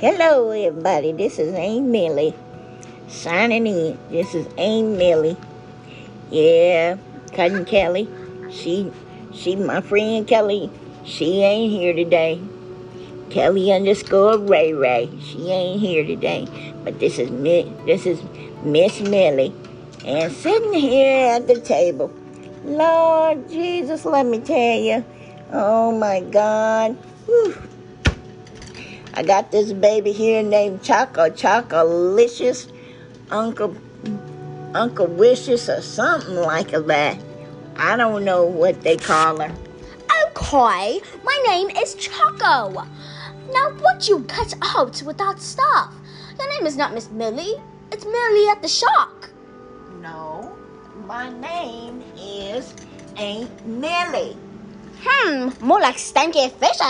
Hello, everybody. This is Aunt Millie signing in. This is Aunt Millie. Yeah, cousin Kelly. She, she, my friend Kelly. She ain't here today. Kelly underscore Ray Ray. She ain't here today. But this is me. This is Miss Millie, and sitting here at the table. Lord Jesus, let me tell you. Oh my God. Whew. I got this baby here named Choco Chocolicious, Uncle Uncle Wishes or something like that. I don't know what they call her. Okay, my name is Choco. Now, what you cut out with that stuff? Your name is not Miss Millie. It's Millie at the Shock. No, my name is Aunt Millie. Hmm, more like stanky fish,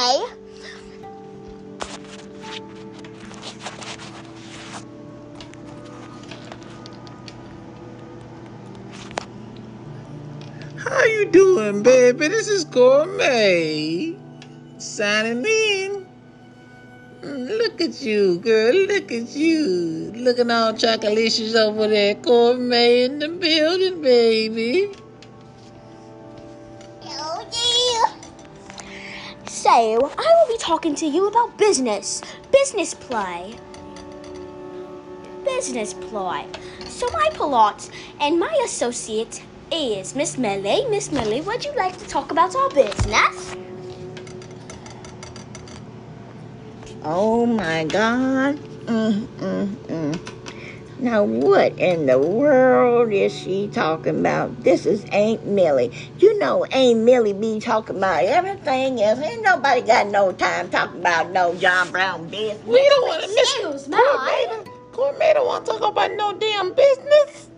you doing, baby? This is Gourmet. Signing in. Mm, Look at you, girl. Look at you. Looking all chocolicious over there. Gourmet in the building, baby. So, I will be talking to you about business. Business play. Business play. So, my plot and my associate is Miss Millie. Miss Millie, would you like to talk about our business? Oh my God. Mm, mm, mm. Now, what in the world is she talking about? This is Aunt Millie. You know, Aunt Millie be talking about everything else. Ain't nobody got no time talking about no John Brown business. We don't want to miss Excuse me. Gourmet. Gourmet don't want to talk about no damn business.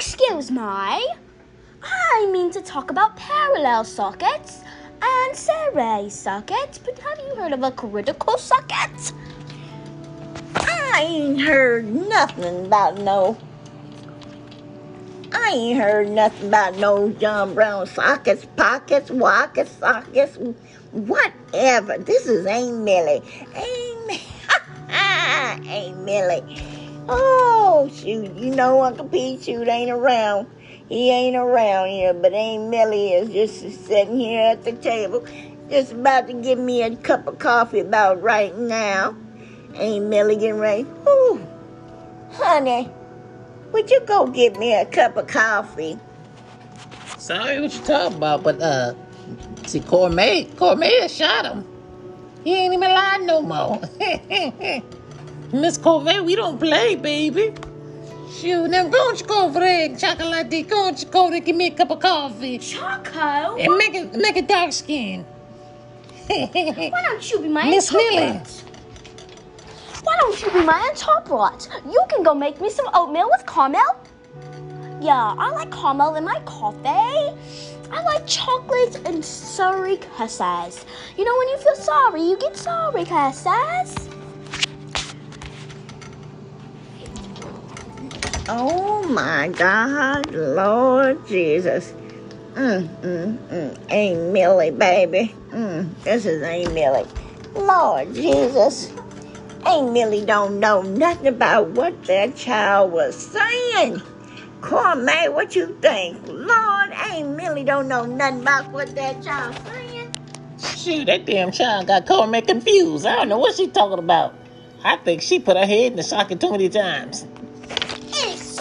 Excuse me. I mean to talk about parallel sockets and series sockets, but have you heard of a critical socket? I ain't heard nothing about no. I ain't heard nothing about no John Brown sockets, pockets, wockets, sockets, whatever. This is Aunt Millie. Aunt, Aunt Millie. Oh, shoot. You know Uncle Pete shoot ain't around. He ain't around here, but Aunt Millie is just sitting here at the table, just about to give me a cup of coffee about right now. Aunt Millie getting ready. Ooh, honey, would you go get me a cup of coffee? Sorry what you talking about, but uh, see, Gourmet, Gourmet shot him. He ain't even lying no more. Miss Gourmet, we don't play, baby. Shoot, now don't you go over there and chocolate, don't you go there give me a cup of coffee Choco? and make it make it dark skin. Why don't you be my Miss Millie. Why don't you be my interpret? You can go make me some oatmeal with caramel. Yeah, I like caramel in my coffee. I like chocolate and sorry kisses. You know, when you feel sorry, you get sorry kisses. Oh my God, Lord Jesus. Mm, mm, mm. Aunt Millie, baby. Mm, this is Aunt Millie. Lord Jesus. Aunt Millie don't know nothing about what that child was saying. Cormac, what you think? Lord, Aunt Millie don't know nothing about what that child's saying. Shoot, that damn child got Gourmet confused. I don't know what she talking about. I think she put her head in the socket too many times.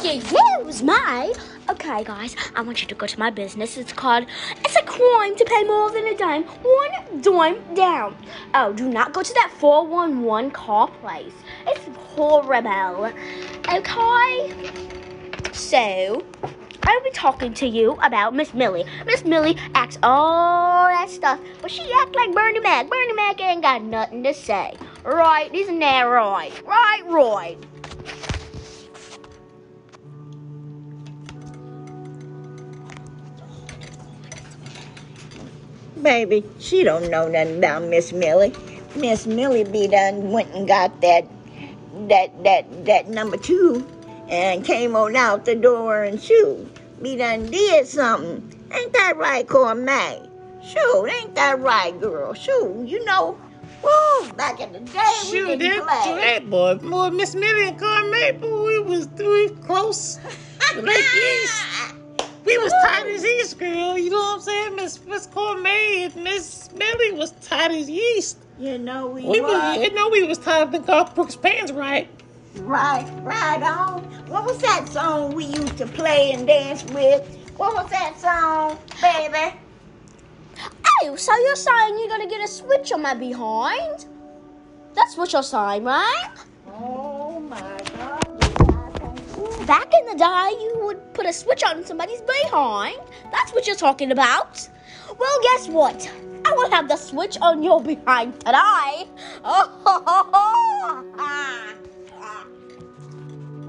Excuse me. Okay, guys, I want you to go to my business. It's called It's a Crime to Pay More Than a Dime. One dime down. Oh, do not go to that 411 car place. It's horrible. Okay? So, I will be talking to you about Miss Millie. Miss Millie acts all that stuff, but she act like Bernie Mac. Bernie Mac ain't got nothing to say. Right? Isn't that right? Right, right. Baby, she don't know nothing about Miss Millie. Miss Millie be done went and got that that that that number two and came on out the door and shoot. Be done did something. Ain't that right, Cormac? Shoot, ain't that right, girl? Shoot, you know Woo, back in the day, Shoot, we didn't that, play. that boy, boy, Miss Millie and Carmay, boy, we was three close. Like East. We was tight as yeast, girl. You know what I'm saying? Miss Miss Miss Millie was tight as yeast. You know we, We was. was, you know we was tighter than Garth Brooks' pants, right? Right, right on. What was that song we used to play and dance with? What was that song, baby? Hey, so you're saying you're gonna get a switch on my behind? That's what you're saying, right? Oh my God. you guys ain't Back in the day, you would put a switch on somebody's behind. That's what you're talking about. Well, guess what? I will have the switch on your behind today. Oh,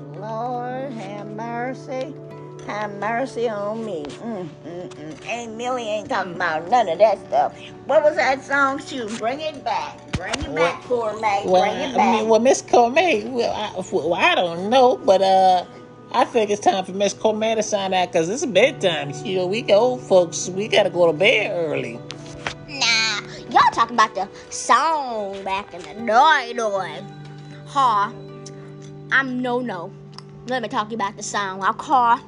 Lord have mercy. Have mercy on me. Mm, mm, mm. Ain't Millie ain't talking about none of that stuff. What was that song? Shoot, bring it back. Bring it back, poor May. Well, bring it I back. mean, well, Miss Cormay, well I, well, I don't know, but uh, I think it's time for Miss Cormay to sign out because it's bedtime. You know, we old folks, we gotta go to bed early. Nah, y'all talking about the song back in the day, boy. Huh? I'm no no. Let me talk about the song. I'll call.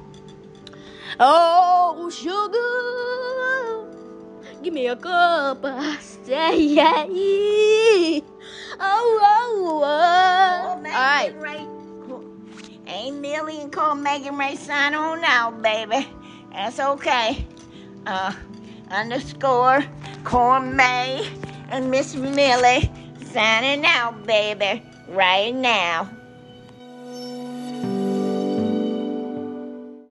Oh, sugar, give me a cup of stay. Oh, oh, oh. Call All right. Megan Millie and call Megan Ray sign on out, baby. That's okay. Uh, underscore Corn May and Miss Millie signing out, baby, right now.